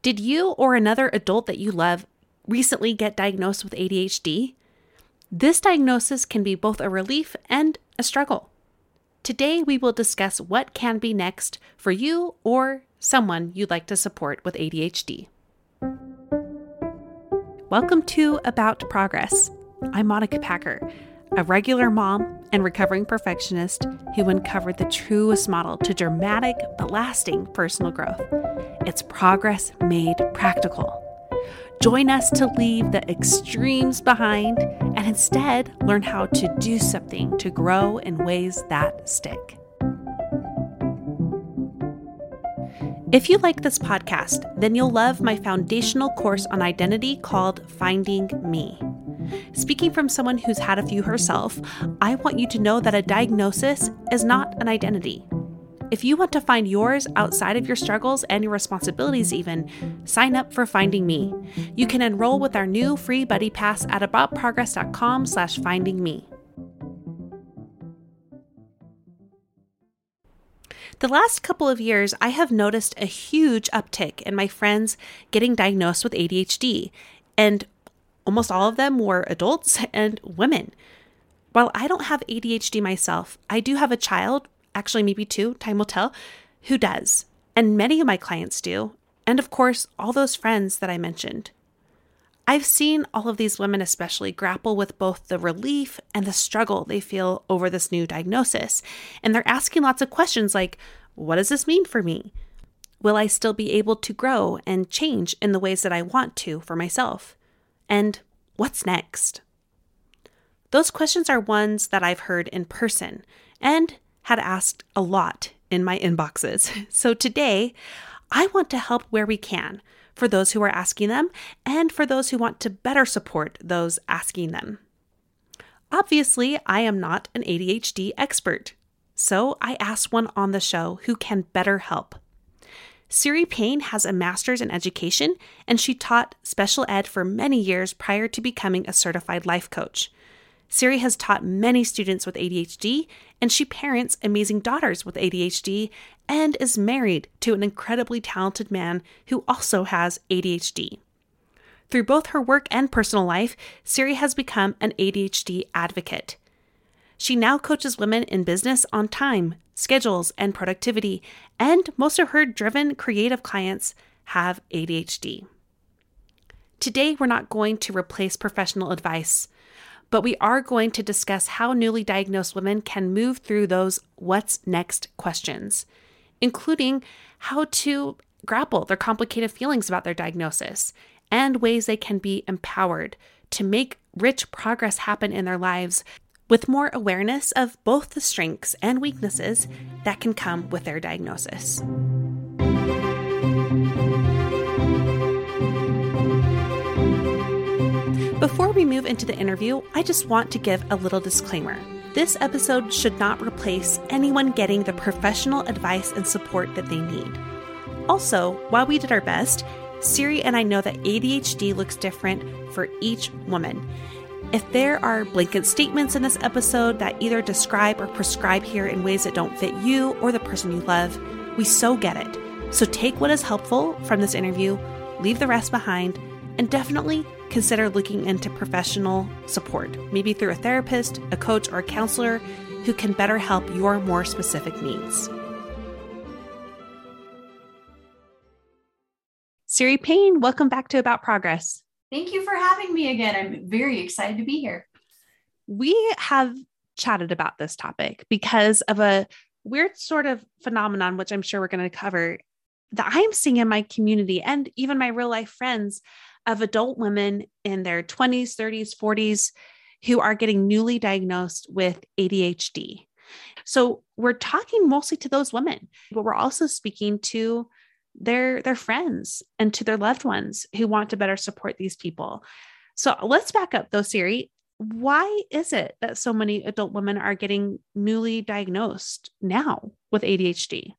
Did you or another adult that you love recently get diagnosed with ADHD? This diagnosis can be both a relief and a struggle. Today, we will discuss what can be next for you or someone you'd like to support with ADHD. Welcome to About Progress. I'm Monica Packer, a regular mom and recovering perfectionist who uncovered the truest model to dramatic but lasting personal growth. It's progress made practical. Join us to leave the extremes behind and instead learn how to do something to grow in ways that stick. If you like this podcast, then you'll love my foundational course on identity called Finding Me. Speaking from someone who's had a few herself, I want you to know that a diagnosis is not an identity. If you want to find yours outside of your struggles and your responsibilities, even, sign up for Finding Me. You can enroll with our new free buddy pass at aboutprogress.com slash finding me. The last couple of years, I have noticed a huge uptick in my friends getting diagnosed with ADHD, and almost all of them were adults and women. While I don't have ADHD myself, I do have a child actually, maybe two, time will tell, who does. And many of my clients do. And of course, all those friends that I mentioned. I've seen all of these women, especially, grapple with both the relief and the struggle they feel over this new diagnosis. And they're asking lots of questions like, What does this mean for me? Will I still be able to grow and change in the ways that I want to for myself? And what's next? Those questions are ones that I've heard in person and had asked a lot in my inboxes. So today, I want to help where we can for those who are asking them and for those who want to better support those asking them. Obviously, I am not an ADHD expert, so I asked one on the show who can better help. Siri Payne has a master's in education and she taught special ed for many years prior to becoming a certified life coach. Siri has taught many students with ADHD, and she parents amazing daughters with ADHD and is married to an incredibly talented man who also has ADHD. Through both her work and personal life, Siri has become an ADHD advocate. She now coaches women in business on time, schedules, and productivity, and most of her driven creative clients have ADHD. Today, we're not going to replace professional advice, but we are going to discuss how newly diagnosed women can move through those what's next questions, including how to grapple their complicated feelings about their diagnosis and ways they can be empowered to make rich progress happen in their lives with more awareness of both the strengths and weaknesses that can come with their diagnosis. Before we move into the interview, I just want to give a little disclaimer. This episode should not replace anyone getting the professional advice and support that they need. Also, while we did our best, Siri and I know that ADHD looks different for each woman. If there are blanket statements in this episode that either describe or prescribe here in ways that don't fit you or the person you love, we so get it. So take what is helpful from this interview, leave the rest behind, and definitely consider looking into professional support, maybe through a therapist, a coach, or a counselor who can better help your more specific needs. Siri Payne, welcome back to About Progress. Thank you for having me again. I'm very excited to be here. We have chatted about this topic because of a weird sort of phenomenon, which I'm sure we're going to cover, that I'm seeing in my community and even my real life friends of adult women in their 20s, 30s, 40s who are getting newly diagnosed with ADHD. So we're talking mostly to those women, but we're also speaking to their their friends and to their loved ones who want to better support these people. So let's back up though, Siri. Why is it that so many adult women are getting newly diagnosed now with ADHD?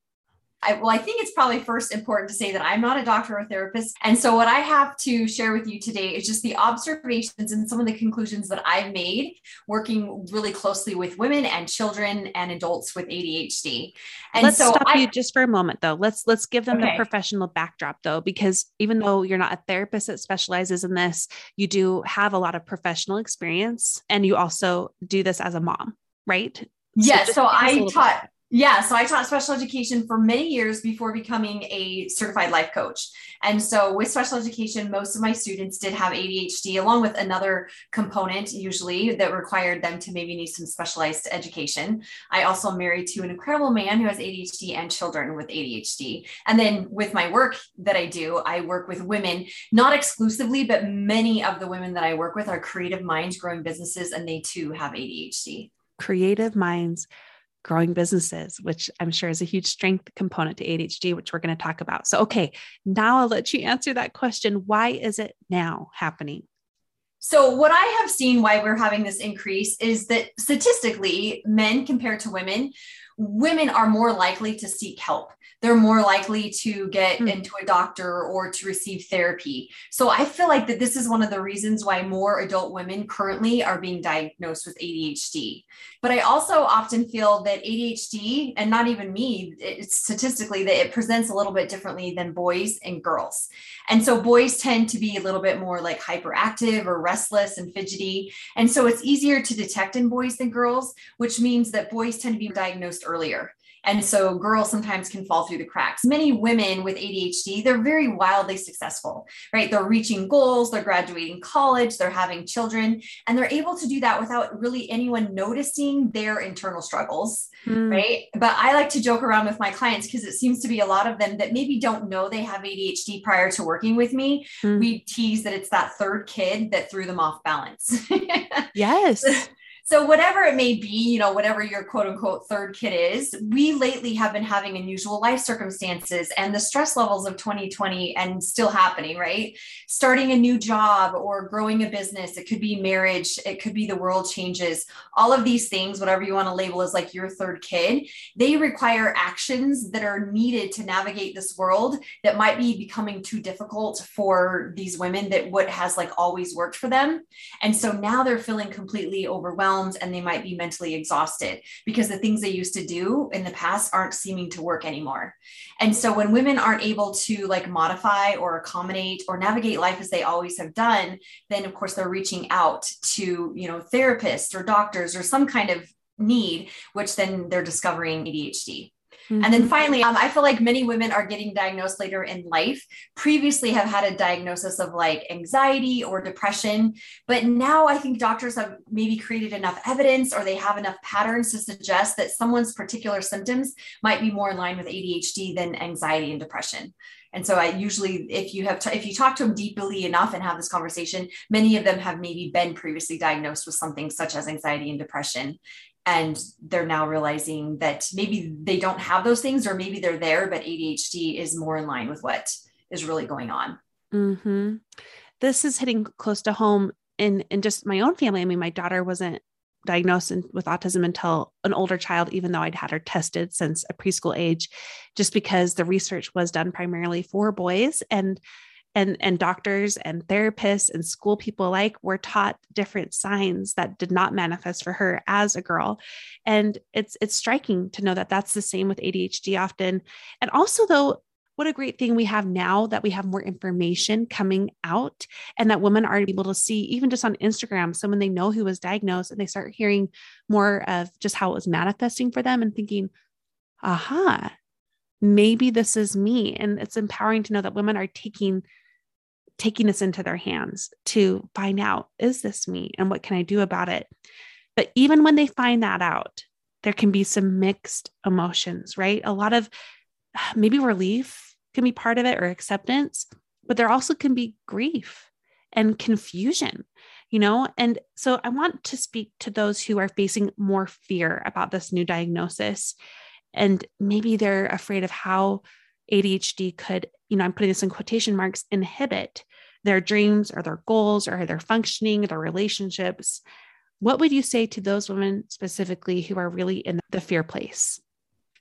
I, well, I think it's probably first important to say that I'm not a doctor or a therapist. And so, what I have to share with you today is just the observations and some of the conclusions that I've made working really closely with women and children and adults with ADHD. And let's so stop I, you just for a moment, though. Let's let's give them Okay. the professional backdrop, though, because even though you're not a therapist that specializes in this, you do have a lot of professional experience, and you also do this as a mom, right? Yes. So, a I taught, yeah. So I taught special education for many years before becoming a certified life coach. And so with special education, most of my students did have ADHD, along with another component usually that required them to maybe need some specialized education. I also married to an incredible man who has ADHD and children with ADHD. And then with my work that I do, I work with women, not exclusively, but many of the women that I work with are creative minds growing businesses, and they too have ADHD. creative minds growing businesses, which I'm sure is a huge strength component to ADHD, which we're going to talk about. So, okay, now I'll let you answer that question. Why is it now happening? So, what I have seen why we're having this increase is that statistically, men compared to women, women are more likely to seek help. They're more likely to get Hmm. into a doctor or to receive therapy. So, I feel like that this is one of the reasons why more adult women currently are being diagnosed with ADHD. But I also often feel that ADHD, and not even me, it's statistically that it presents a little bit differently than boys and girls. And so boys tend to be a little bit more like hyperactive or restless and fidgety. And so it's easier to detect in boys than girls, which means that boys tend to be diagnosed earlier. And so girls sometimes can fall through the cracks. Many women with ADHD, they're very wildly successful, right? They're reaching goals, they're graduating college, they're having children, and they're able to do that without really anyone noticing their internal struggles Hmm. right? But I like to joke around with my clients because it seems to be a lot of them that maybe don't know they have ADHD prior to working with me. Hmm. We tease that it's that third kid that threw them off balance. Yes. So, whatever it may be, you know, whatever your quote unquote third kid is, we lately have been having unusual life circumstances and the stress levels of 2020 and still happening, right? Starting a new job or growing a business, it could be marriage, it could be the world changes. All of these things, whatever you want to label as like your third kid, they require actions that are needed to navigate this world that might be becoming too difficult for these women that what has like always worked for them. And so now they're feeling completely overwhelmed overwhelmed and they might be mentally exhausted because the things they used to do in the past aren't seeming to work anymore. And so when women aren't able to like modify or accommodate or navigate life as they always have done, then of course they're reaching out to, you know, therapists or doctors or some kind of need, which then they're discovering ADHD. Mm-hmm. And then mm-hmm. finally, um, I feel like many women are getting diagnosed later in life, previously have had a diagnosis of like anxiety or depression. But now I think doctors have maybe created enough evidence or they have enough patterns to suggest that someone's particular symptoms might be more in line with ADHD than anxiety and depression. And so I usually, if you have, t- if you talk to them deeply enough and have this conversation, many of them have maybe been previously diagnosed with something such as anxiety and depression and they're now realizing that maybe they don't have those things or maybe they're there but adhd is more in line with what is really going on. Mm-hmm. this is hitting close to home in in just my own family. I mean my daughter wasn't diagnosed with autism until an older child even though i'd had her tested since a preschool age just because the research was done primarily for boys. And and and doctors and therapists and school people alike were taught different signs that did not manifest for her as a girl. And it's it's striking to know that that's the same with ADHD often. And also though what a great thing we have now that we have more information coming out and that women are able to see even just on Instagram someone they know who was diagnosed and they start hearing more of just how it was manifesting for them and thinking aha maybe this is me. And it's empowering to know that women are taking taking this into their hands to find out is this me and what can I do about it? But even when they find that out, there can be some mixed emotions, right? A lot of maybe relief can be part of it or acceptance, but there also can be grief and confusion, you know? And so I want to speak to those who are facing more fear about this new diagnosis. And maybe they're afraid of how ADHD could, you know, I'm putting this in quotation marks, inhibit their dreams or their goals or their functioning, their relationships. What would you say to those women specifically who are really in the fear place?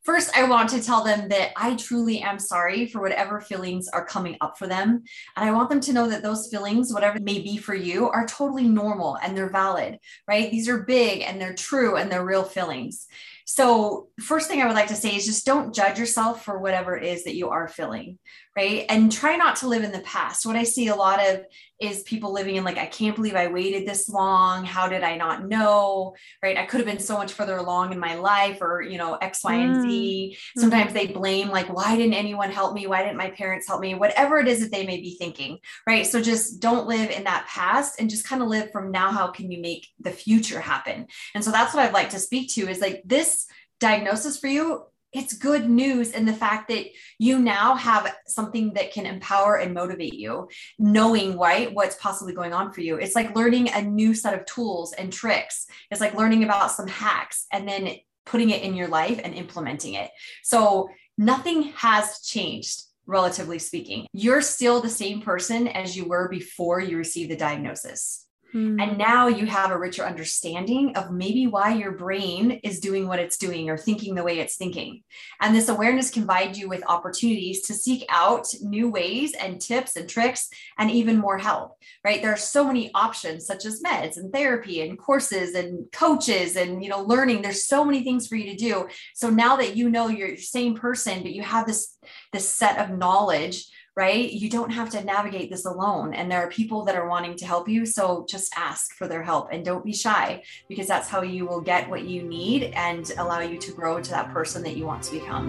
First, I want to tell them that I truly am sorry for whatever feelings are coming up for them. And I want them to know that those feelings, whatever may be for you, are totally normal and they're valid, right? These are big and they're true and they're real feelings. So, first thing I would like to say is just don't judge yourself for whatever it is that you are feeling, right? And try not to live in the past. What I see a lot of is people living in like, I can't believe I waited this long. How did I not know? Right. I could have been so much further along in my life or, you know, X, Y, and Z. Mm. Sometimes they blame, like, why didn't anyone help me? Why didn't my parents help me? Whatever it is that they may be thinking. Right. So just don't live in that past and just kind of live from now. How can you make the future happen? And so that's what I'd like to speak to is like this diagnosis for you it's good news in the fact that you now have something that can empower and motivate you knowing right what's possibly going on for you. It's like learning a new set of tools and tricks. It's like learning about some hacks and then putting it in your life and implementing it. So nothing has changed relatively speaking. You're still the same person as you were before you received the diagnosis Hmm. And now you have a richer understanding of maybe why your brain is doing what it's doing or thinking the way it's thinking. And this awareness can provide you with opportunities to seek out new ways and tips and tricks and even more help, right? There are so many options such as meds and therapy and courses and coaches and, you know, learning. There's so many things for you to do. So now that you know you're the same person, but you have this, this set of knowledge right? You don't have to navigate this alone. And there are people that are wanting to help you. So just ask for their help and don't be shy because that's how you will get what you need and allow you to grow to that person that you want to become.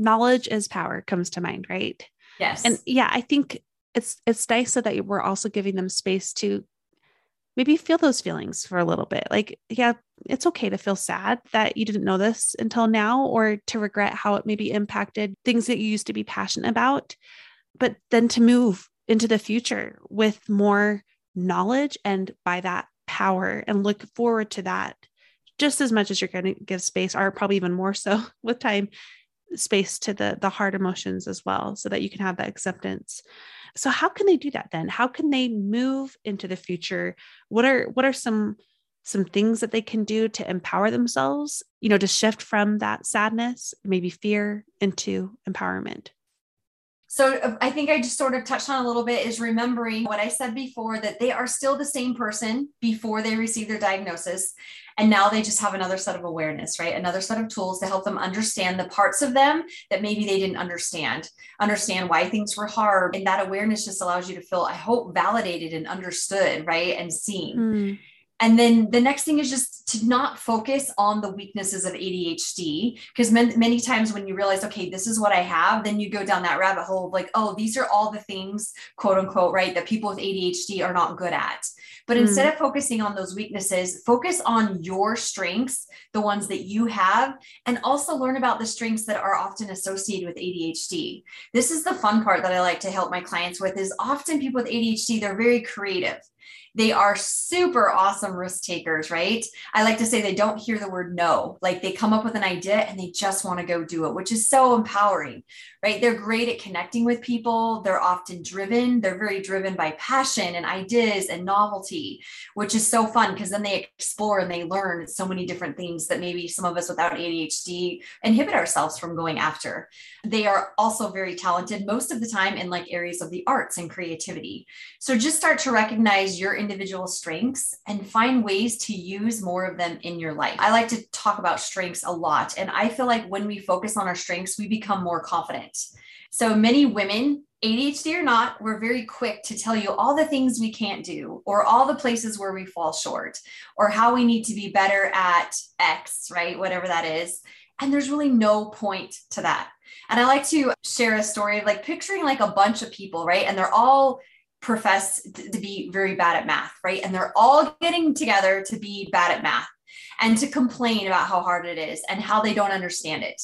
knowledge is power comes to mind right yes and yeah i think it's it's nice so that we're also giving them space to maybe feel those feelings for a little bit. Like, yeah, it's okay to feel sad that you didn't know this until now or to regret how it maybe impacted things that you used to be passionate about. But then to move into the future with more knowledge and by that power and look forward to that just as much as you're going to give space or probably even more so with time space to the the hard emotions as well so that you can have that acceptance. So how can they do that then? How can they move into the future? What are what are some some things that they can do to empower themselves, you know, to shift from that sadness, maybe fear into empowerment? So uh, I think I just sort of touched on a little bit is remembering what I said before that they are still the same person before they receive their diagnosis. And now they just have another set of awareness, right? Another set of tools to help them understand the parts of them that maybe they didn't understand, understand why things were hard. And that awareness just allows you to feel, I hope, validated and understood, right? And seen. Mm. And then the next thing is just to not focus on the weaknesses of ADHD. Because many, times when you realize, okay, this is what I have, then you go down that rabbit hole of like, oh, these are all the things, quote unquote, right, that people with ADHD are not good at. But mm. instead of focusing on those weaknesses, focus on your strengths, the ones that you have, and also learn about the strengths that are often associated with ADHD. This is the fun part that I like to help my clients with is often people with ADHD, they're very creative they are super awesome risk takers, right? I like to say they don't hear the word no. Like they come up with an idea and they just want to go do it, which is so empowering, right? They're great at connecting with people. They're often driven. They're very driven by passion and ideas and novelty, which is so fun because then they explore and they learn so many different things that maybe some of us without ADHD inhibit ourselves from going after. They are also very talented most of the time in like areas of the arts and creativity. So just start to recognize your individual strengths and find ways to use more of them in your life. I like to talk about strengths a lot. And I feel like when we focus on our strengths, we become more confident. So many women, ADHD or not, we're very quick to tell you all the things we can't do, or all the places where we fall short, or how we need to be better at X, right? Whatever that is. And there's really no point to that. And I like to share a story of like picturing like a bunch of people, right? And they're all profess to be very bad at math, right? And they're all getting together to be bad at math and to complain about how hard it is and how they don't understand it.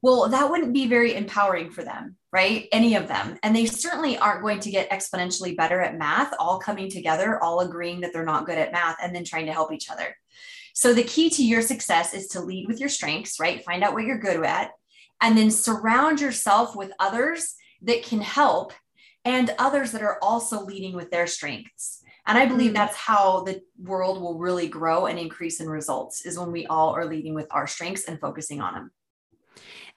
Well, that wouldn't be very empowering for them, right? Any of them. And they certainly aren't going to get exponentially better at math, all coming together, all agreeing that they're not good at math, and then trying to help each other. So, the key to your success is to lead with your strengths, right? Find out what you're good at, and then surround yourself with others that can help and others that are also leading with their strengths. And I believe mm. that's how the world will really grow and increase in results is when we all are leading with our strengths and focusing on them.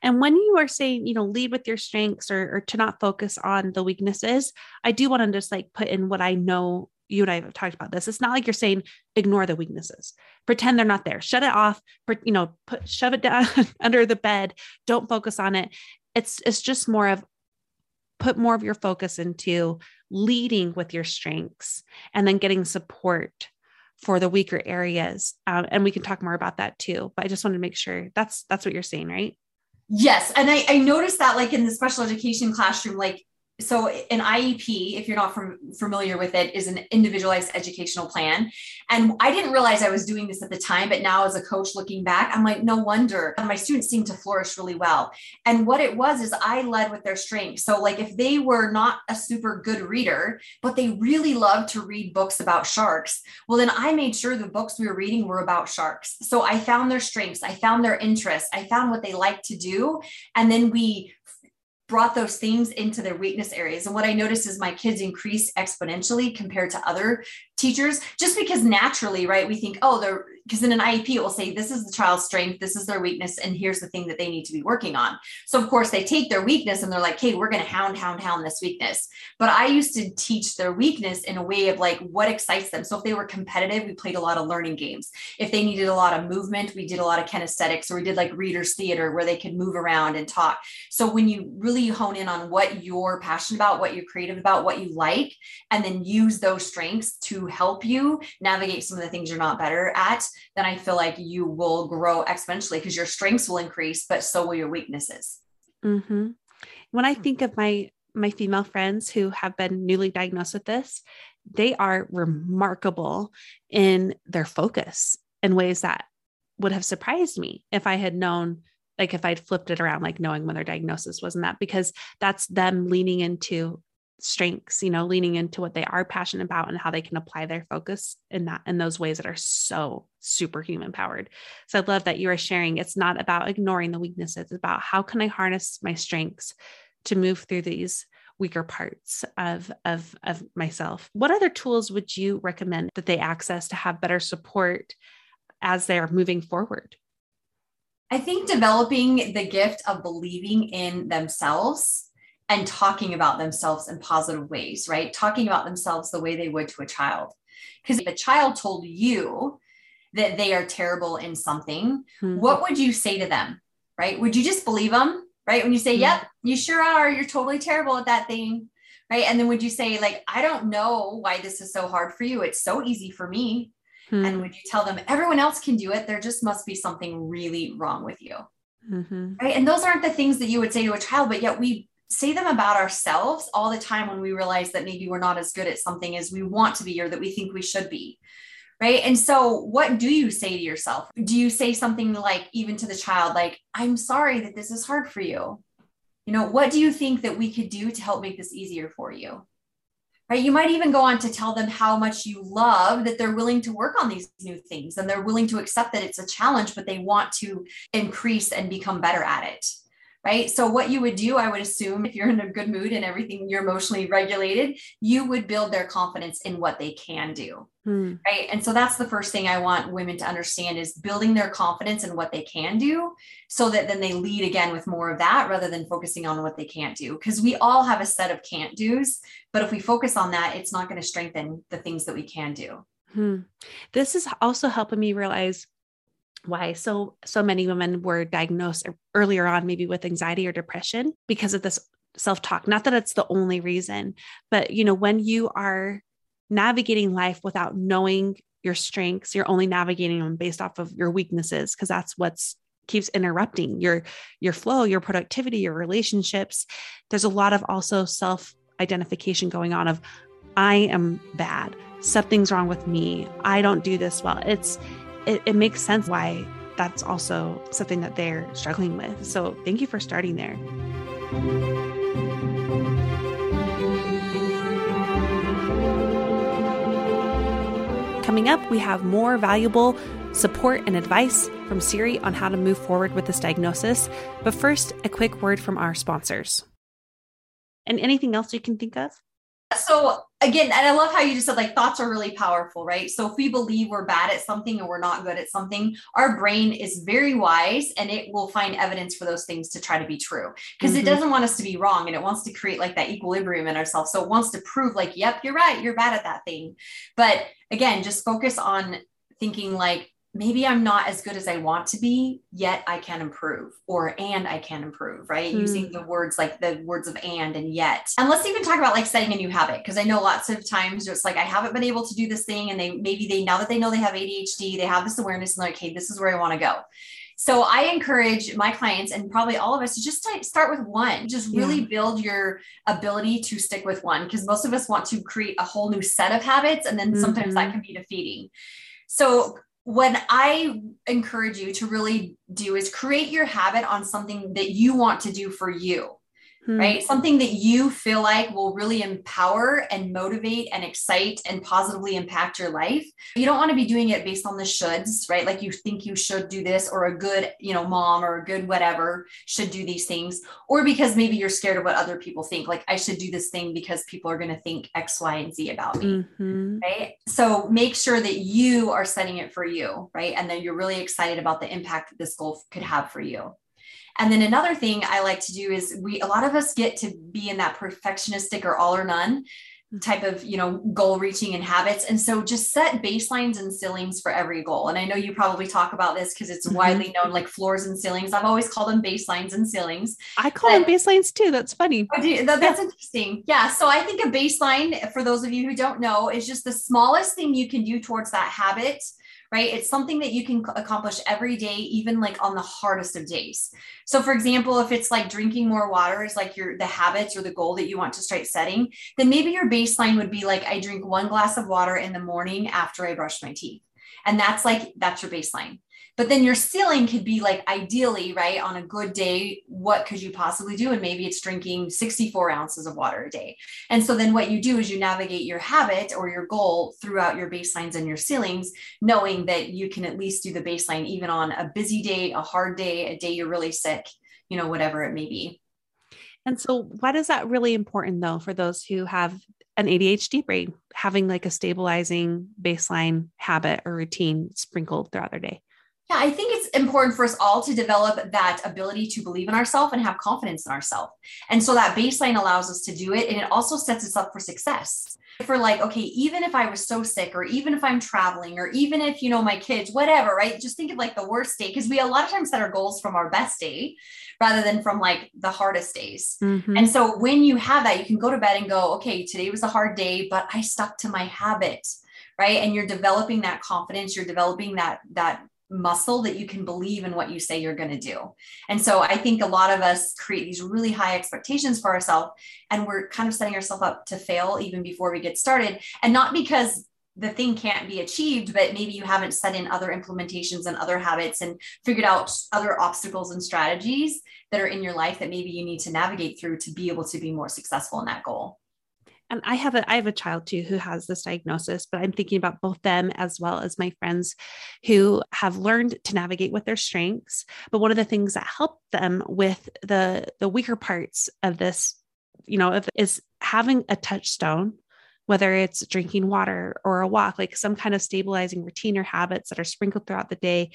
And when you are saying, you know, lead with your strengths or, or to not focus on the weaknesses, I do want to just like put in what I know you and I have talked about this. It's not like you're saying ignore the weaknesses, pretend they're not there, shut it off, you know, put shove it down under the bed, don't focus on it. It's it's just more of put more of your focus into leading with your strengths and then getting support for the weaker areas. Um, and we can talk more about that too but i just wanted to make sure that's that's what you're saying right? Yes. And I, I noticed that like in the special education classroom like so an IEP, if you're not from, familiar with it, is an individualized educational plan. And I didn't realize I was doing this at the time, but now as a coach looking back, I'm like, no wonder my students seem to flourish really well. And what it was is I led with their strengths. So like if they were not a super good reader, but they really loved to read books about sharks, well then I made sure the books we were reading were about sharks. So I found their strengths, I found their interests, I found what they like to do, and then we brought those things into their weakness areas. And what I noticed is my kids increased exponentially compared to other teachers, just because naturally, right, we think, oh, they're because in an IEP, it will say, this is the child's strength, this is their weakness, and here's the thing that they need to be working on. So, of course, they take their weakness and they're like, hey, we're going to hound, hound, hound this weakness. But I used to teach their weakness in a way of like what excites them. So, if they were competitive, we played a lot of learning games. If they needed a lot of movement, we did a lot of kinesthetics, or we did like readers' theater where they could move around and talk. So, when you really hone in on what you're passionate about, what you're creative about, what you like, and then use those strengths to help you navigate some of the things you're not better at, then I feel like you will grow exponentially because your strengths will increase, but so will your weaknesses. Mm-hmm. When I think of my my female friends who have been newly diagnosed with this, they are remarkable in their focus in ways that would have surprised me if I had known, like if I'd flipped it around, like knowing when their diagnosis wasn't that, because that's them leaning into strengths, you know, leaning into what they are passionate about and how they can apply their focus in that in those ways that are so superhuman powered. So I love that you are sharing. It's not about ignoring the weaknesses, it's about how can I harness my strengths to move through these weaker parts of, of, of myself. What other tools would you recommend that they access to have better support as they're moving forward? I think developing the gift of believing in themselves and talking about themselves in positive ways, right? Talking about themselves the way they would to a child. Because if a child told you that they are terrible in something, mm-hmm. what would you say to them, right? Would you just believe them, right? When you say, mm-hmm. yep, you sure are, you're totally terrible at that thing, right? And then would you say, like, I don't know why this is so hard for you. It's so easy for me. Mm-hmm. And would you tell them everyone else can do it? There just must be something really wrong with you. Mm-hmm. Right. And those aren't the things that you would say to a child, but yet we say them about ourselves all the time when we realize that maybe we're not as good at something as we want to be or that we think we should be. Right. And so, what do you say to yourself? Do you say something like, even to the child, like, I'm sorry that this is hard for you? You know, what do you think that we could do to help make this easier for you? Right. You might even go on to tell them how much you love that they're willing to work on these new things and they're willing to accept that it's a challenge, but they want to increase and become better at it right? So, what you would do, I would assume, if you're in a good mood and everything, you're emotionally regulated, you would build their confidence in what they can do, hmm. right? And so, that's the first thing I want women to understand is building their confidence in what they can do so that then they lead again with more of that rather than focusing on what they can't do. Because we all have a set of can't do's, but if we focus on that, it's not going to strengthen the things that we can do. Hmm. This is also helping me realize why so so many women were diagnosed earlier on maybe with anxiety or depression because of this self-talk. Not that it's the only reason but you know when you are navigating life without knowing your strengths you're only navigating them based off of your weaknesses because that's what's keeps interrupting your your flow your productivity your relationships. There's a lot of also self identification going on of i am bad. Something's wrong with me. I don't do this well. It's it, it makes sense why that's also something that they're struggling with. So thank you for starting there. Coming up, we have more valuable support and advice from Siri on how to move forward with this diagnosis. But first, a quick word from our sponsors. And anything else you can think of? So again, and I love how you just said like thoughts are really powerful, right? So if we believe we're bad at something and we're not good at something, our brain is very wise and it will find evidence for those things to try to be true because mm-hmm. it doesn't want us to be wrong and it wants to create like that equilibrium in ourselves. So it wants to prove like, yep, you're right, you're bad at that thing. But again, just focus on thinking like maybe I'm not as good as I want to be, yet I can improve, or and I can improve, right? Mm. Using the words like the words of and and yet. And let's even talk about like setting a new habit, because I know lots of times it's like I haven't been able to do this thing, and they maybe they now that they know they have ADHD, they have this awareness and they're like, hey, this is where I want to go. So I encourage my clients and probably all of us to just start with one. Just really yeah. build your ability to stick with one because most of us want to create a whole new set of habits and then mm-hmm. sometimes that mm-hmm. can be defeating. So what I encourage you to really do is create your habit on something that you want to do for you hmm. right? Something that you feel like will really empower and motivate and excite and positively impact your life. You don't want to be doing it based on the shoulds, right? Like you think you should do this, or a good, you know, mom or a good whatever should do these things, or because maybe you're scared of what other people think. Like I should do this thing because people are going to think X, Y, and Z about me, mm-hmm. right? So make sure that you are setting it for you, right? And then you're really excited about the impact that this goal could have for you. And then another thing I like to do is we a lot of us get to be in that perfectionistic or all or none type of you know goal reaching and habits. And so just set baselines and ceilings for every goal. And i know you probably talk about this because it's mm-hmm. widely known like floors and ceilings. I've always called them baselines and ceilings. I call but, them baselines too. That's funny. That, that's interesting. Yeah. So i think a baseline for those of you who don't know is just the smallest thing you can do towards that habit right? It's something that you can accomplish every day, even like on the hardest of days. So, for example, if it's like drinking more water is like your the habits or the goal that you want to start setting, then maybe your baseline would be like I drink one glass of water in the morning after I brush my teeth And that's like, that's your baseline. But then your ceiling could be like ideally, right? On a good day, what could you possibly do? And maybe it's drinking 64 ounces of water a day. And so then what you do is you navigate your habit or your goal throughout your baselines and your ceilings, knowing that you can at least do the baseline even on a busy day, a hard day, a day you're really sick, you know, whatever it may be. And so, why is that really important though for those who have an ADHD brain, having like a stabilizing baseline habit or routine sprinkled throughout their day? Yeah, I think it's important for us all to develop that ability to believe in ourselves and have confidence in ourselves. And so that baseline allows us to do it. And it also sets us up for success. For like, okay, even if I was so sick, or even if I'm traveling, or even if, you know, my kids, whatever, right? Just think of like the worst day. Cause we a lot of times set our goals from our best day rather than from like the hardest days. Mm-hmm. And so when you have that, you can go to bed and go, okay, today was a hard day, but I stuck to my habit right and you're developing that confidence you're developing that that muscle that you can believe in what you say you're going to do. And so I think a lot of us create these really high expectations for ourselves and we're kind of setting ourselves up to fail even before we get started. And not because the thing can't be achieved, but maybe you haven't set in other implementations and other habits and figured out other obstacles and strategies that are in your life that maybe you need to navigate through to be able to be more successful in that goal and I have a I have a child too who has this diagnosis, but I'm thinking about both them as well as my friends who have learned to navigate with their strengths. But one of the things that helped them with the the weaker parts of this, you know, is having a touchstone, whether it's drinking water or a walk, like some kind of stabilizing routine or habits that are sprinkled throughout the day.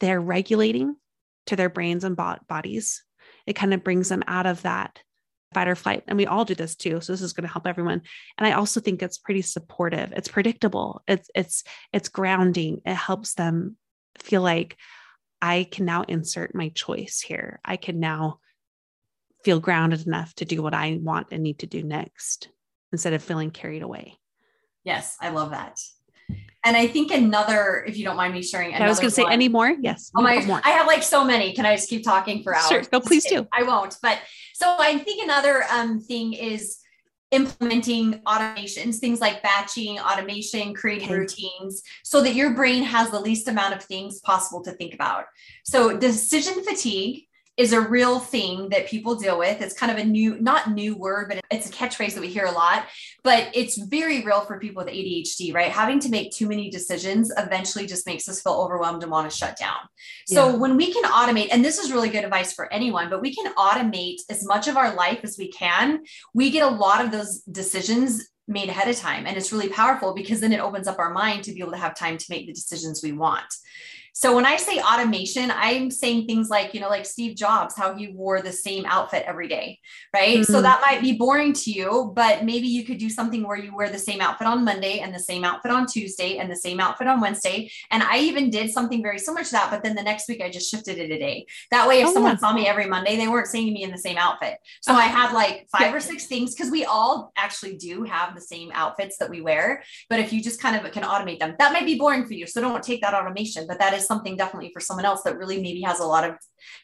They're regulating to their brains and bodies. It kind of brings them out of that fight or flight. And we all do this too. So this is going to help everyone. And I also think it's pretty supportive. It's predictable. It's it's it's grounding. It helps them feel like I can now insert my choice here. I can now feel grounded enough to do what I want and need to do next instead of feeling carried away. Yes, I love that. And I think another, if you don't mind me sharing, I was going to say any more. Yes. Oh my, more. I have like so many. Can I just keep talking for hours? Sure. No, please do. I won't. But so I think another um, thing is implementing automations, things like batching, automation, creating okay. routines, so that your brain has the least amount of things possible to think about. So decision fatigue is a real thing that people deal with. It's kind of a new, not new word, but it's a catchphrase that we hear a lot. But it's very real for people with ADHD, right? Having to make too many decisions eventually just makes us feel overwhelmed and want to shut down. So yeah. when we can automate, and this is really good advice for anyone, but we can automate as much of our life as we can, we get a lot of those decisions made ahead of time. And it's really powerful because then it opens up our mind to be able to have time to make the decisions we want. So when I say automation, I'm saying things like, you know, like Steve Jobs, how he wore the same outfit every day, right? Mm-hmm. So that might be boring to you, but maybe you could do something where you wear the same outfit on Monday and the same outfit on Tuesday and the same outfit on Wednesday. And I even did something very similar to that, but then the next week I just shifted it a day. That way, if oh, someone yeah. saw me every Monday, they weren't seeing me in the same outfit. So I had like five or six things because we all actually do have the same outfits that we wear. But if you just kind of can automate them, that might be boring for you. So don't take that automation, but that is something definitely for someone else that really maybe has a lot of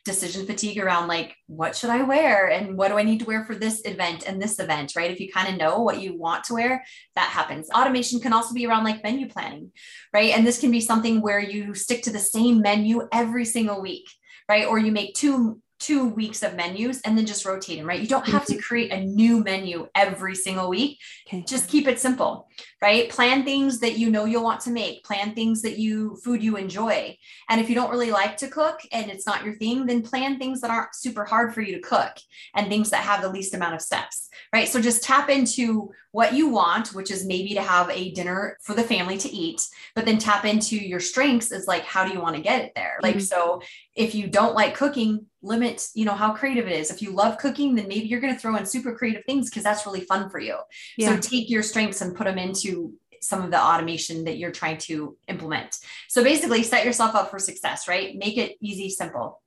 decision fatigue around like what should i wear and what do i need to wear for this event and this event right? If you kind of know what you want to wear that happens. Automation can also be around like menu planning right? And this can be something where you stick to the same menu every single week right? Or you make two two weeks of menus and then just rotate them, right? You don't have to mm-hmm. create a new menu every single week. Okay. Just keep it simple, right? Plan things that you know you'll want to make, plan things that you food you enjoy. And if you don't really like to cook and it's not your thing, then plan things that aren't super hard for you to cook and things that have the least amount of steps, right? So just tap into what you want, which is maybe to have a dinner for the family to eat, but then tap into your strengths is like, how do you want to get it there? Mm-hmm. Like, so if you don't like cooking, limit, you know, how creative it is. If you love cooking, then maybe you're going to throw in super creative things because that's really fun for you. Yeah. So take your strengths and put them into some of the automation that you're trying to implement. So basically set yourself up for success, right? Make it easy, simple.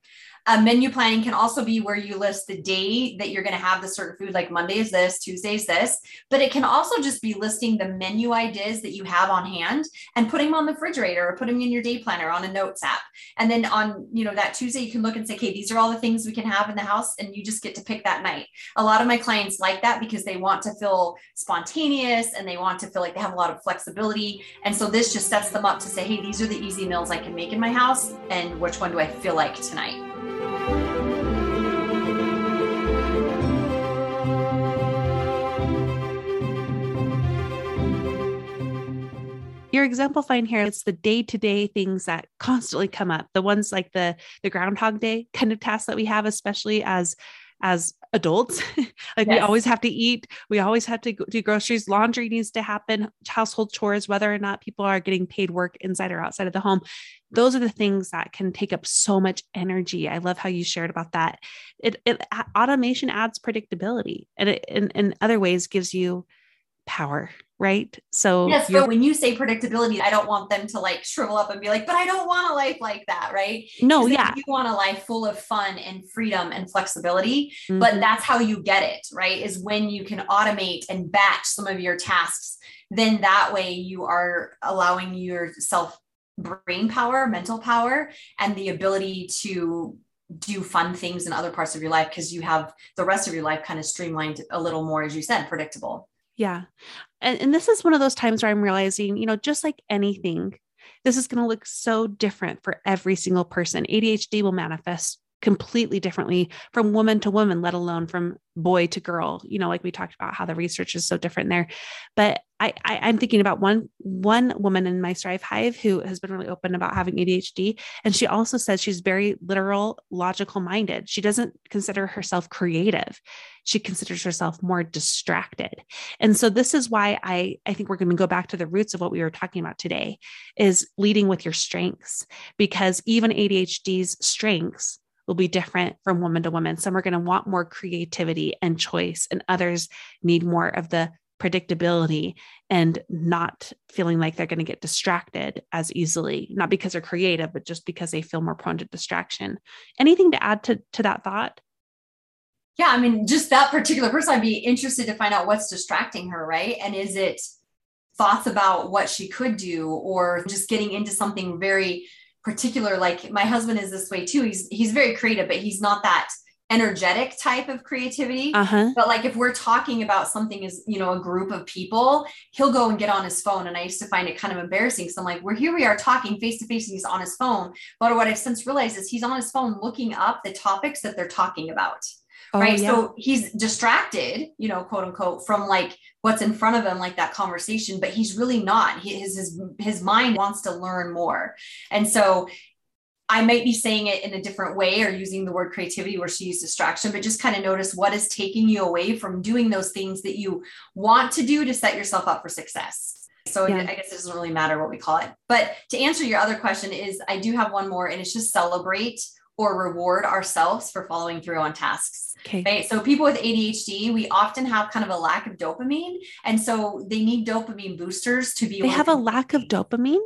Menu planning can also be where you list the day that you're going to have the certain food, like Monday is this, Tuesday is this, but it can also just be listing the menu ideas that you have on hand and putting them on the refrigerator or putting them in your day planner on a notes app. And then on, you know, that Tuesday, you can look and say, okay, these are all the things we can have in the house. And you just get to pick that night. A lot of my clients like that because they want to feel spontaneous and they want to feel like they have a lot of flexibility. And so this just sets them up to say, hey, these are the easy meals I can make in my house. And which one do I feel like tonight? You're exemplifying here it's the day-to-day things that constantly come up the ones like the the groundhog day kind of tasks that we have especially as as adults like yes. we always have to eat we always have to do groceries laundry needs to happen household chores whether or not people are getting paid work inside or outside of the home. Those are the things that can take up so much energy. I love how you shared about that. It, it automation adds predictability and it in, in other ways gives you power right? So yes, but when you say predictability, I don't want them to like shrivel up and be like, but I don't want a life like that, right? No, yeah. You want a life full of fun and freedom and flexibility, mm-hmm. but that's how you get it, right? Is when you can automate and batch some of your tasks. Then that way you are allowing yourself brain power, mental power, and the ability to do fun things in other parts of your life because you have the rest of your life kind of streamlined a little more, as you said, predictable. Yeah. And, and this is one of those times where I'm realizing, you know, just like anything, this is going to look so different for every single person. ADHD will manifest completely differently from woman to woman, let alone from boy to girl. You know, like we talked about how the research is so different there. But I, I am thinking about one one woman in my Strive Hive who has been really open about having ADHD, and she also says she's very literal, logical minded. She doesn't consider herself creative. She considers herself more distracted. And so this is why I I think we're going to go back to the roots of what we were talking about today is leading with your strengths because even ADHD's strengths will be different from woman to woman. Some are going to want more creativity and choice, and others need more of the predictability and not feeling like they're going to get distracted as easily, not because they're creative, but just because they feel more prone to distraction. Anything to add to, to that thought? Yeah, I mean, just that particular person, I'd be interested to find out what's distracting her, right? And is it thoughts about what she could do or just getting into something very particular like my husband is this way too. He's he's very creative but he's not that energetic type of creativity. Uh-huh. but like if we're talking about something as you know a group of people he'll go and get on his phone and i used to find it kind of embarrassing so i'm like we're here we are talking face to face and he's on his phone. But what i've since realized is he's on his phone looking up the topics that they're talking about oh, right yeah. so he's distracted you know quote unquote from like what's in front of him like that conversation but he's really not he, his his his mind wants to learn more and so I might be saying it in a different way or using the word creativity where she used distraction, but just kind of notice what is taking you away from doing those things that you want to do to set yourself up for success. So yeah. I guess it doesn't really matter what we call it. But to answer your other question is I do have one more and it's just celebrate or reward ourselves for following through on tasks. Okay. Right. So people with ADHD, we often have kind of a lack of dopamine. And so they need dopamine boosters to be They have to- a lack of dopamine?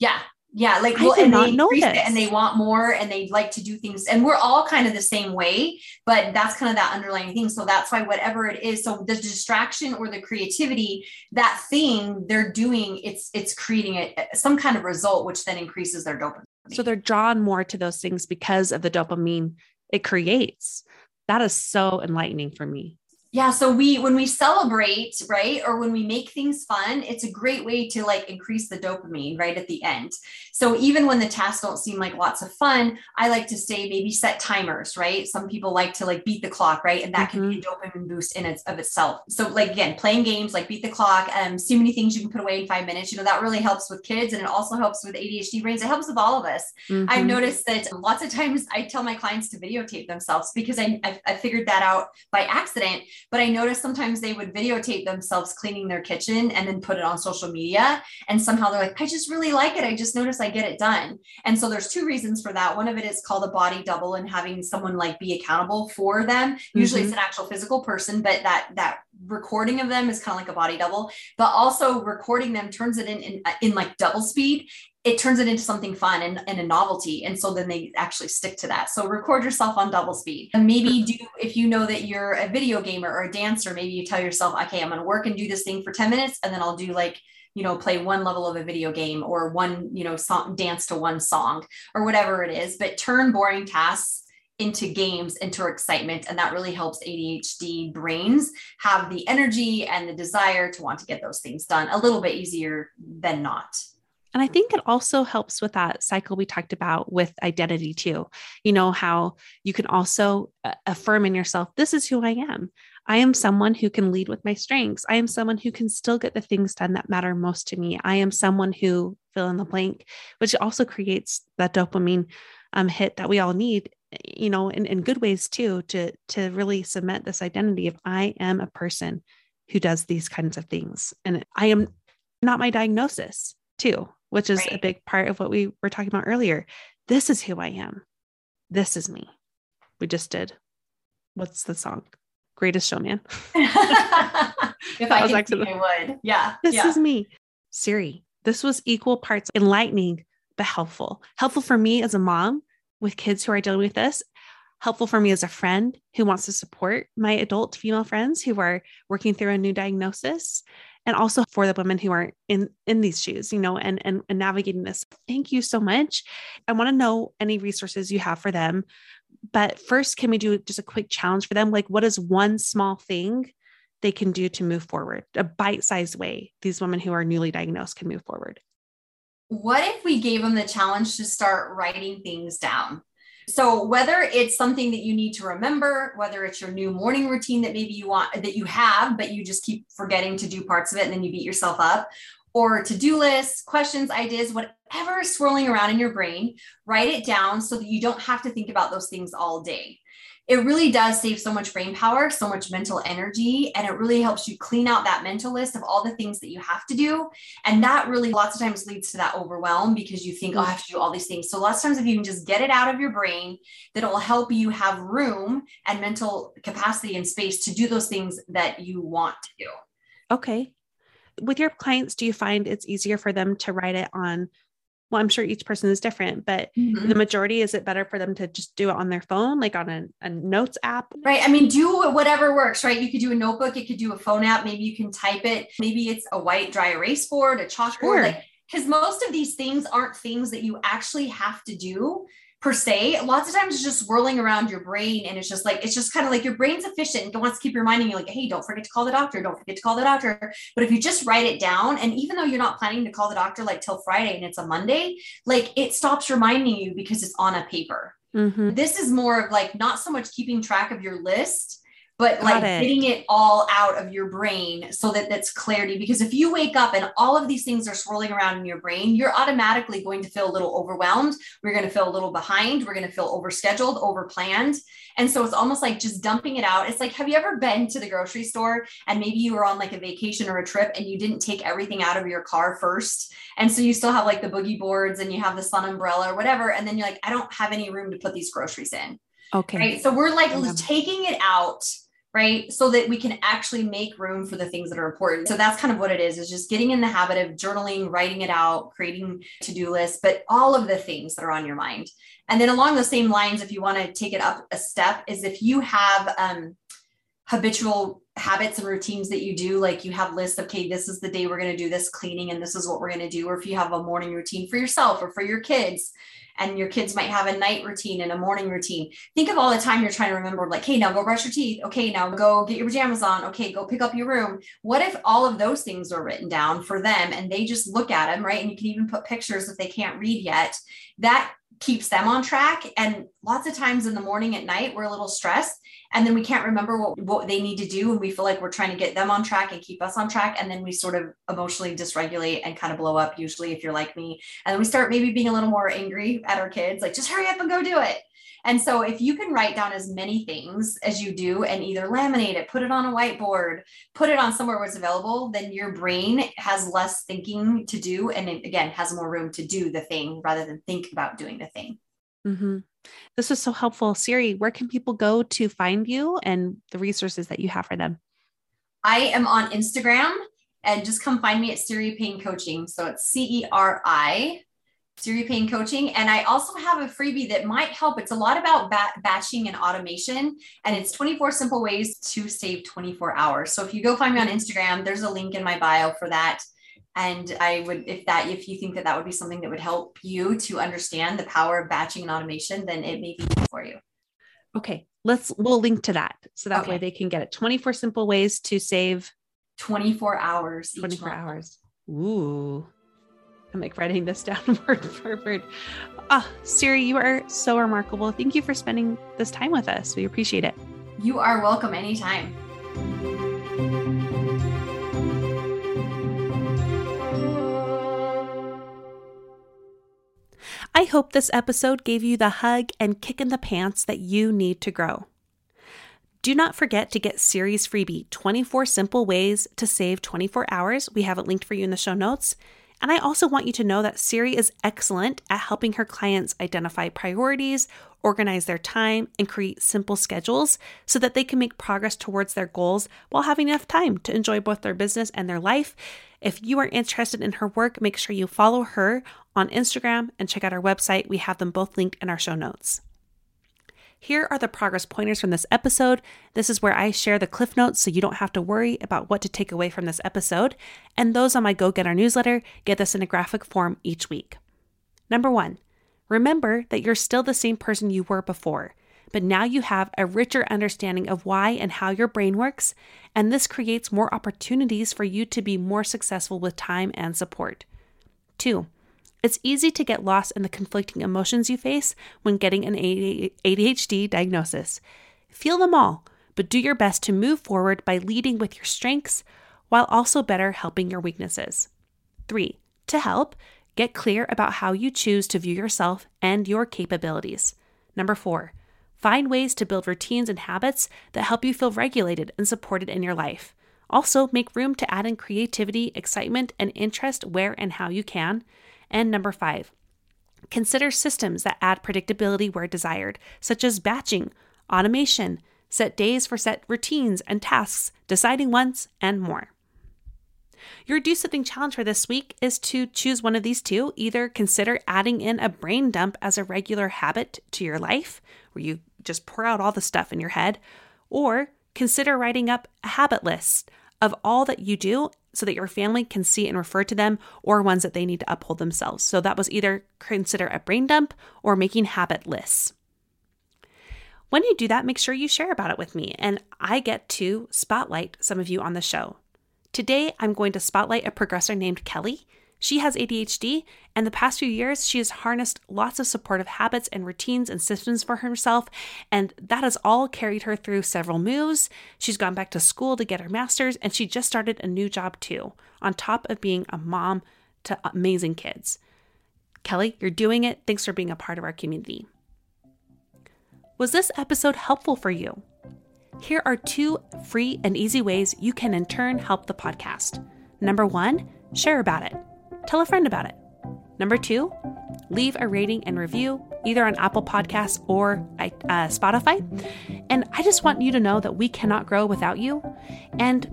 Yeah. Yeah, like well, and they know this. and they want more and they like to do things. And we're all kind of the same way, but that's kind of that underlying thing. So that's why whatever it is, so the distraction or the creativity, that thing they're doing, it's it's creating a, some kind of result, which then increases their dopamine. So they're drawn more to those things because of the dopamine it creates. That is so enlightening for me yeah so we when we celebrate right or when we make things fun it's a great way to like increase the dopamine right at the end so even when the tasks don't seem like lots of fun i like to say maybe set timers right some people like to like beat the clock right and that mm-hmm. can be a mm-hmm. dopamine boost in its of itself so like again playing games like beat the clock um see many things you can put away in five minutes you know that really helps with kids and it also helps with adhd brains it helps with all of us mm-hmm. i've noticed that lots of times i tell my clients to videotape themselves because i i, I figured that out by accident but I noticed sometimes they would videotape themselves cleaning their kitchen and then put it on social media. And somehow they're like, I just really like it. I just notice I get it done. And so there's two reasons for that. One of it is called a body double and having someone like be accountable for them. Usually mm-hmm. it's an actual physical person, but that that recording of them is kind of like a body double. But also recording them turns it in in, in like double speed it turns it into something fun and, and a novelty. And so then they actually stick to that. So record yourself on double speed. And maybe do, if you know that you're a video gamer or a dancer, maybe you tell yourself, okay, I'm going to work and do this thing for 10 minutes. And then I'll do like, you know, play one level of a video game or one, you know, song, dance to one song or whatever it is, but turn boring tasks into games, into excitement. And that really helps ADHD brains have the energy and the desire to want to get those things done a little bit easier than not. And I think it also helps with that cycle we talked about with identity too. You know, how you can also uh, affirm in yourself, this is who I am. I am someone who can lead with my strengths. I am someone who can still get the things done that matter most to me. I am someone who fill in the blank, which also creates that dopamine um, hit that we all need, you know, in, in good ways too, to, to really cement this identity of I am a person who does these kinds of things. And I am not my diagnosis too which is right. a big part of what we were talking about earlier. This is who I am. This is me. We just did. What's the song? Greatest Showman. if I was actually, I would. Yeah. This yeah. is me. Ceri, this was equal parts enlightening but helpful. Helpful for me as a mom with kids who are dealing with this, helpful for me as a friend who wants to support my adult female friends who are working through a new diagnosis, and also for the women who are in in these shoes you know and and, and navigating this. Thank you so much. I want to know any resources you have for them but first can we do just a quick challenge for them? Like what is one small thing they can do to move forward a bite-sized way these women who are newly diagnosed can move forward? What if we gave them the challenge to start writing things down so whether it's something that you need to remember, whether it's your new morning routine that maybe you want that you have, but you just keep forgetting to do parts of it and then you beat yourself up, or to-do lists, questions, ideas, whatever is swirling around in your brain, write it down so that you don't have to think about those things all day it really does save so much brain power, so much mental energy, and it really helps you clean out that mental list of all the things that you have to do. And that really lots of times leads to that overwhelm because you think, oh, I have to do all these things. So lots of times, if you can just get it out of your brain, that will help you have room and mental capacity and space to do those things that you want to do. Okay. With your clients, do you find it's easier for them to write it on well i'm sure each person is different but mm-hmm. the majority is it better for them to just do it on their phone like on a, a, notes app right i mean do whatever works right you could do a notebook it could do a phone app maybe you can type it maybe it's a white dry erase board a chalkboard sure. like because most of these things aren't things that you actually have to do per se. Lots of times it's just swirling around your brain and it's just like, it's just kind of like your brain's efficient and wants to keep reminding you like, hey, don't forget to call the doctor. Don't forget to call the doctor. But if you just write it down, and even though you're not planning to call the doctor like till Friday and it's a Monday, like it stops reminding you because it's on a paper. Mm-hmm. This is more of like not so much keeping track of your list but Got like it. getting it all out of your brain so that that's clarity. Because if you wake up and all of these things are swirling around in your brain, you're automatically going to feel a little overwhelmed. We're going to feel a little behind. We're going to feel overscheduled, overplanned. And so it's almost like just dumping it out. It's like, have you ever been to the grocery store and maybe you were on like a vacation or a trip and you didn't take everything out of your car first? And so you still have like the boogie boards and you have the sun umbrella or whatever. And then you're like, I don't have any room to put these groceries in. Okay. Right. So we're like taking it out right? So that we can actually make room for the things that are important. So that's kind of what it is is just getting in the habit of journaling writing it out creating to-do lists but all of the things that are on your mind. And then along the same lines if you want to take it up a step is if you have um, habitual habits and routines that you do like you have lists okay this is the day we're going to do this cleaning and this is what we're going to do or if you have a morning routine for yourself or for your kids and your kids might have a night routine and a morning routine. Think of all the time you're trying to remember, like, hey, now go brush your teeth. Okay, now go get your pajamas on. Okay, go pick up your room. What if all of those things are written down for them and they just look at them, right? And you can even put pictures if they can't read yet. That keeps them on track. And lots of times in the morning at night, we're a little stressed and then we can't remember what, what they need to do and we feel like we're trying to get them on track and keep us on track and then we sort of emotionally dysregulate and kind of blow up usually if you're like me and then we start maybe being a little more angry at our kids like just hurry up and go do it and so if you can write down as many things as you do and either laminate it, put it on a whiteboard, put it on somewhere where it's available, then your brain has less thinking to do. And it, again, has more room to do the thing rather than think about doing the thing. Mm-hmm. This is so helpful. Ceri, where can people go to find you and the resources that you have for them? I am on Instagram and just come find me at Ceri Payne Coaching. So it's C E R I Ceri Payne Coaching. And I also have a freebie that might help. It's a lot about bat- batching and automation, and it's 24 simple ways to save 24 hours. So if you go find me on Instagram, there's a link in my bio for that. And I would, if that, if you think that that would be something that would help you to understand the power of batching and automation, then it may be for you. Okay, let's we'll link to that so that okay. way they can get it. 24 simple ways to save 24 hours. 24 hours. Ooh. I'm like writing this down word for word. Ah, oh, Ceri, you are so remarkable. Thank you for spending this time with us. We appreciate it. You are welcome anytime. I hope this episode gave you the hug and kick in the pants that you need to grow. Do not forget to get Ceri's freebie 24 Simple Ways to Save 24 Hours. We have it linked for you in the show notes. And I also want you to know that Ceri is excellent at helping her clients identify priorities, organize their time, and create simple schedules so that they can make progress towards their goals while having enough time to enjoy both their business and their life. If you are interested in her work, make sure you follow her on Instagram and check out our website. We have them both linked in our show notes. Here are the progress pointers from this episode. This is where I share the cliff notes so you don't have to worry about what to take away from this episode. And those on my Go Getter newsletter get this in a graphic form each week. Number one, remember that you're still the same person you were before, but now you have a richer understanding of why and how your brain works, and this creates more opportunities for you to be more successful with time and support. Two, it's easy to get lost in the conflicting emotions you face when getting an ADHD diagnosis. Feel them all, but do your best to move forward by leading with your strengths while also better helping your weaknesses. Three, to help, get clear about how you choose to view yourself and your capabilities. Number four, find ways to build routines and habits that help you feel regulated and supported in your life. Also, make room to add in creativity, excitement, and interest where and how you can. And number five, consider systems that add predictability where desired, such as batching, automation, set days for set routines and tasks, deciding once, and more. Your do something challenge for this week is to choose one of these two. Either consider adding in a brain dump as a regular habit to your life, where you just pour out all the stuff in your head, or consider writing up a habit list of all that you do so that your family can see and refer to them or ones that they need to uphold themselves. So that was either consider a brain dump or making habit lists. When you do that, make sure you share about it with me, and I get to spotlight some of you on the show. Today, I'm going to spotlight a progressor named Kelly. She has ADHD, and the past few years, she has harnessed lots of supportive habits and routines and systems for herself, and that has all carried her through several moves. She's gone back to school to get her master's, and she just started a new job too, on top of being a mom to amazing kids. Kelly, you're doing it. Thanks for being a part of our community. Was this episode helpful for you? Here are two free and easy ways you can in turn help the podcast. Number one, share about it tell a friend about it. Number two, leave a rating and review either on Apple Podcasts or uh, Spotify. And I just want you to know that we cannot grow without you. And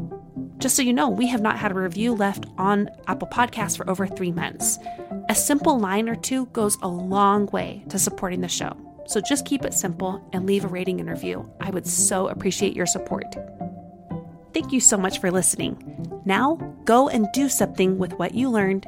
just so you know, we have not had a review left on Apple Podcasts for over three months. A simple line or two goes a long way to supporting the show. So just keep it simple and leave a rating and review. I would so appreciate your support. Thank you so much for listening. Now, go and do something with what you learned